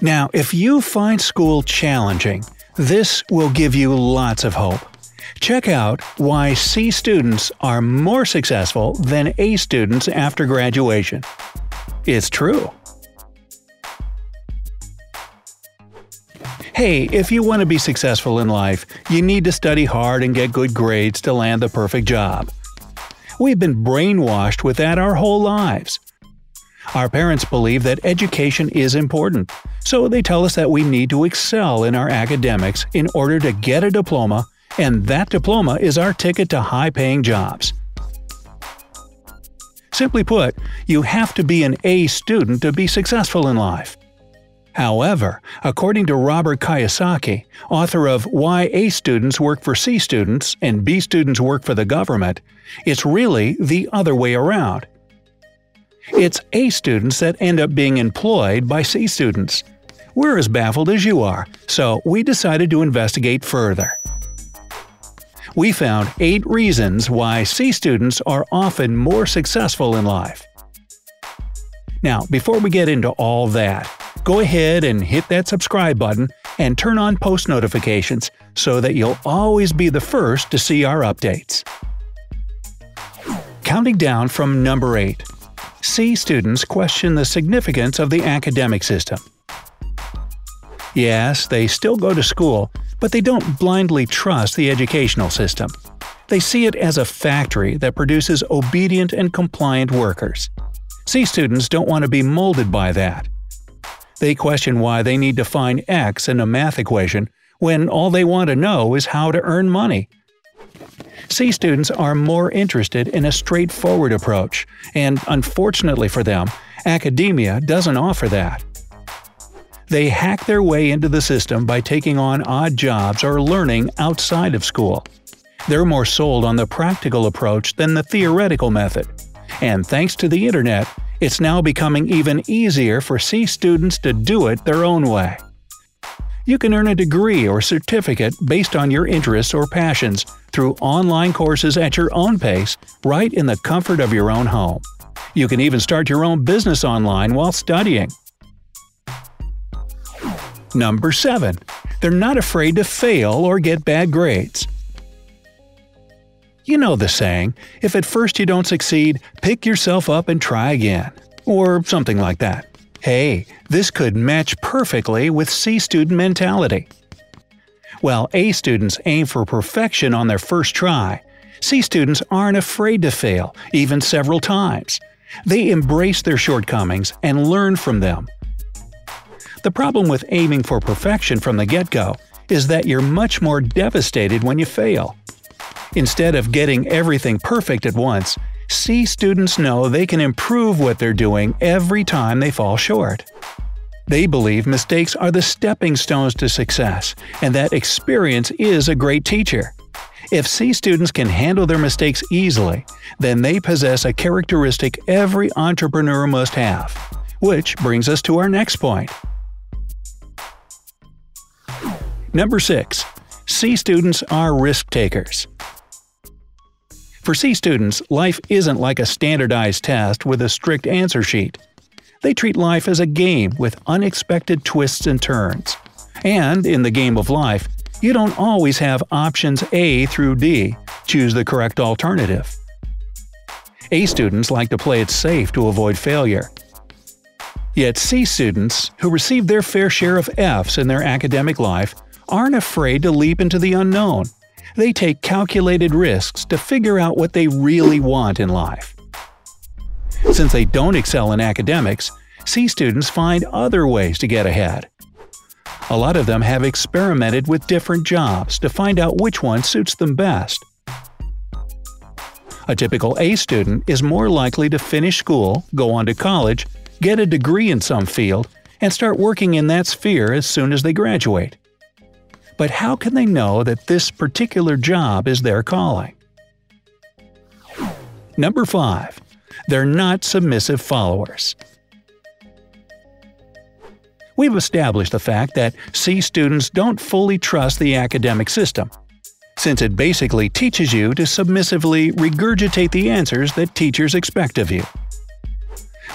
Now, if you find school challenging, this will give you lots of hope. Check out why C students are more successful than A students after graduation. It's true. Hey, if you want to be successful in life, you need to study hard and get good grades to land the perfect job. We've been brainwashed with that our whole lives. Our parents believe that education is important, so they tell us that we need to excel in our academics in order to get a diploma, and that diploma is our ticket to high paying jobs. Simply put, you have to be an A student to be successful in life. However, according to Robert Kiyosaki, author of Why A Students Work for C Students and B Students Work for the Government, it's really the other way around. It's A students that end up being employed by C students. We're as baffled as you are, so we decided to investigate further. We found 8 reasons why C students are often more successful in life. Now, before we get into all that, go ahead and hit that subscribe button and turn on post notifications so that you'll always be the first to see our updates. Counting down from number 8. C students question the significance of the academic system. Yes, they still go to school, but they don't blindly trust the educational system. They see it as a factory that produces obedient and compliant workers. C students don't want to be molded by that. They question why they need to find x in a math equation when all they want to know is how to earn money. C students are more interested in a straightforward approach, and unfortunately for them, academia doesn't offer that. They hack their way into the system by taking on odd jobs or learning outside of school. They're more sold on the practical approach than the theoretical method. And thanks to the internet, it's now becoming even easier for C students to do it their own way. You can earn a degree or certificate based on your interests or passions through online courses at your own pace, right in the comfort of your own home. You can even start your own business online while studying. Number 7. They're not afraid to fail or get bad grades. You know the saying, if at first you don't succeed, pick yourself up and try again. Or something like that. Hey, this could match perfectly with C student mentality. While A students aim for perfection on their first try, C students aren't afraid to fail, even several times. They embrace their shortcomings and learn from them. The problem with aiming for perfection from the get go is that you're much more devastated when you fail. Instead of getting everything perfect at once, C students know they can improve what they're doing every time they fall short. They believe mistakes are the stepping stones to success, and that experience is a great teacher. If C students can handle their mistakes easily, then they possess a characteristic every entrepreneur must have. Which brings us to our next point. Number 6. C students are risk takers. For C students, life isn't like a standardized test with a strict answer sheet. They treat life as a game with unexpected twists and turns. And in the game of life, you don't always have options A through D, choose the correct alternative. A students like to play it safe to avoid failure. Yet C students, who receive their fair share of F's in their academic life, aren't afraid to leap into the unknown they take calculated risks to figure out what they really want in life. Since they don't excel in academics, C students find other ways to get ahead. A lot of them have experimented with different jobs to find out which one suits them best. A typical A student is more likely to finish school, go on to college, get a degree in some field, and start working in that sphere as soon as they graduate. But how can they know that this particular job is their calling? Number 5. They're not submissive followers. We've established the fact that C students don't fully trust the academic system, since it basically teaches you to submissively regurgitate the answers that teachers expect of you.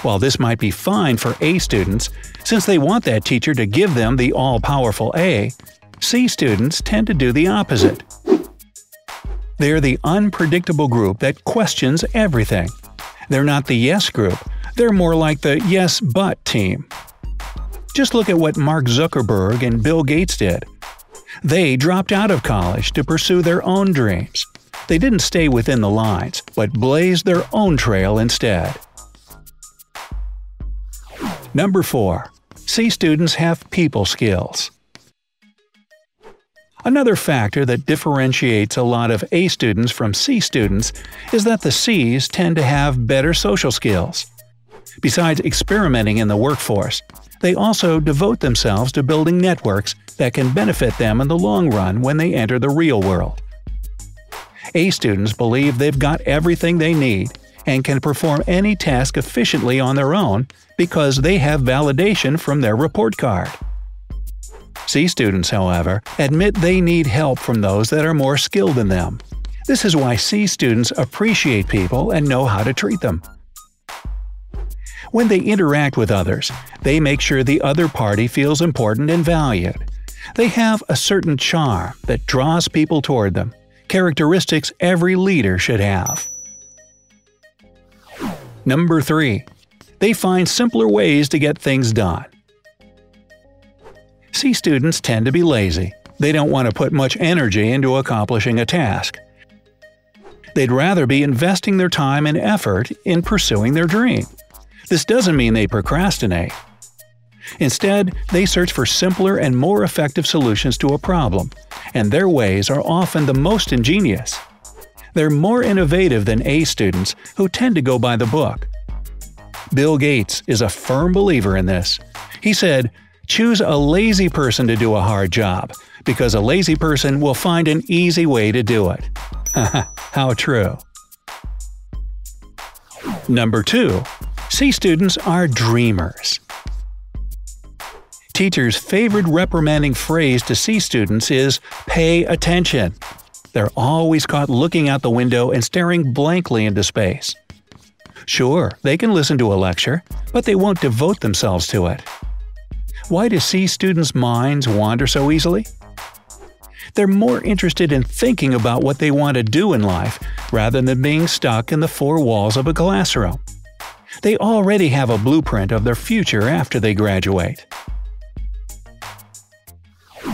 While this might be fine for A students, since they want that teacher to give them the all-powerful A, C students tend to do the opposite. They're the unpredictable group that questions everything. They're not the yes group, they're more like the yes but team. Just look at what Mark Zuckerberg and Bill Gates did. They dropped out of college to pursue their own dreams. They didn't stay within the lines, but blazed their own trail instead. Number 4. C students have people skills. Another factor that differentiates a lot of A students from C students is that the C's tend to have better social skills. Besides experimenting in the workforce, they also devote themselves to building networks that can benefit them in the long run when they enter the real world. A students believe they've got everything they need and can perform any task efficiently on their own because they have validation from their report card. C students, however, admit they need help from those that are more skilled than them. This is why C students appreciate people and know how to treat them. When they interact with others, they make sure the other party feels important and valued. They have a certain charm that draws people toward them, characteristics every leader should have. Number 3. They find simpler ways to get things done. C students tend to be lazy. They don't want to put much energy into accomplishing a task. They'd rather be investing their time and effort in pursuing their dream. This doesn't mean they procrastinate. Instead, they search for simpler and more effective solutions to a problem, and their ways are often the most ingenious. They're more innovative than A students, who tend to go by the book. Bill Gates is a firm believer in this. He said, Choose a lazy person to do a hard job, because a lazy person will find an easy way to do it. How true. Number 2. C students are dreamers. Teachers' favorite reprimanding phrase to C students is pay attention. They're always caught looking out the window and staring blankly into space. Sure, they can listen to a lecture, but they won't devote themselves to it. Why do C students' minds wander so easily? They're more interested in thinking about what they want to do in life rather than being stuck in the four walls of a classroom. They already have a blueprint of their future after they graduate.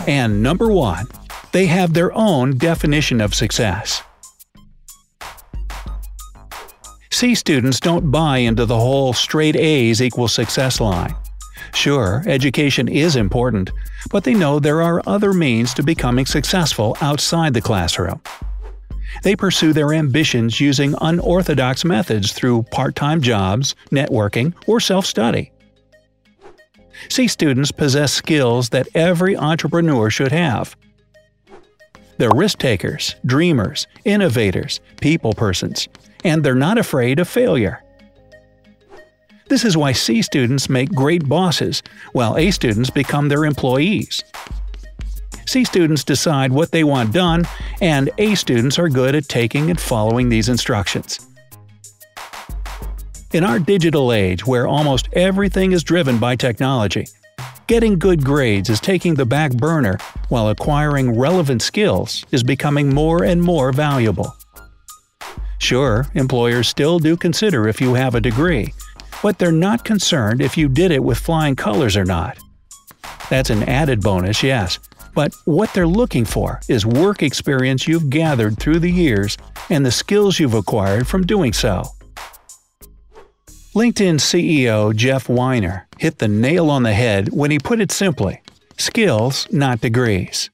And number 1. They have their own definition of success. C students don't buy into the whole straight A's equal success line. Sure, education is important, but they know there are other means to becoming successful outside the classroom. They pursue their ambitions using unorthodox methods through part-time jobs, networking, or self-study. C students possess skills that every entrepreneur should have. They're risk takers, dreamers, innovators, people persons, and they're not afraid of failure. This is why C students make great bosses, while A students become their employees. C students decide what they want done, and A students are good at taking and following these instructions. In our digital age, where almost everything is driven by technology, getting good grades is taking the back burner, while acquiring relevant skills is becoming more and more valuable. Sure, employers still do consider if you have a degree, but they're not concerned if you did it with flying colors or not. That's an added bonus, yes, but what they're looking for is work experience you've gathered through the years and the skills you've acquired from doing so. LinkedIn CEO Jeff Weiner hit the nail on the head when he put it simply skills, not degrees.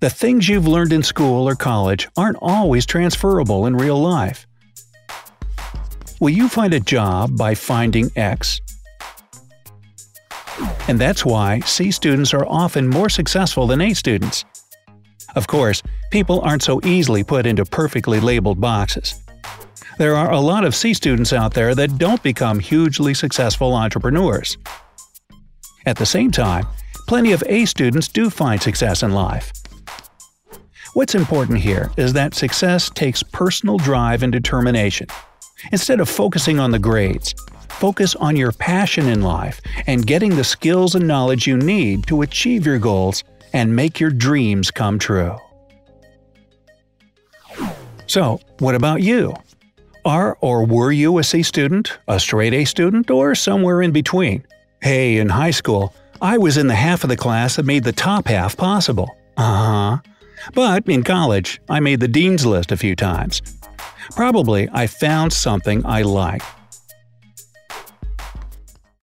The things you've learned in school or college aren't always transferable in real life. Will you find a job by finding X? And that's why C students are often more successful than A students. Of course, people aren't so easily put into perfectly labeled boxes. There are a lot of C students out there that don't become hugely successful entrepreneurs. At the same time, plenty of A students do find success in life. What's important here is that success takes personal drive and determination. Instead of focusing on the grades, focus on your passion in life and getting the skills and knowledge you need to achieve your goals and make your dreams come true. So, what about you? Are or were you a C student, a straight A student, or somewhere in between? Hey, in high school, I was in the half of the class that made the top half possible. Uh huh. But in college, I made the dean's list a few times. Probably I found something I liked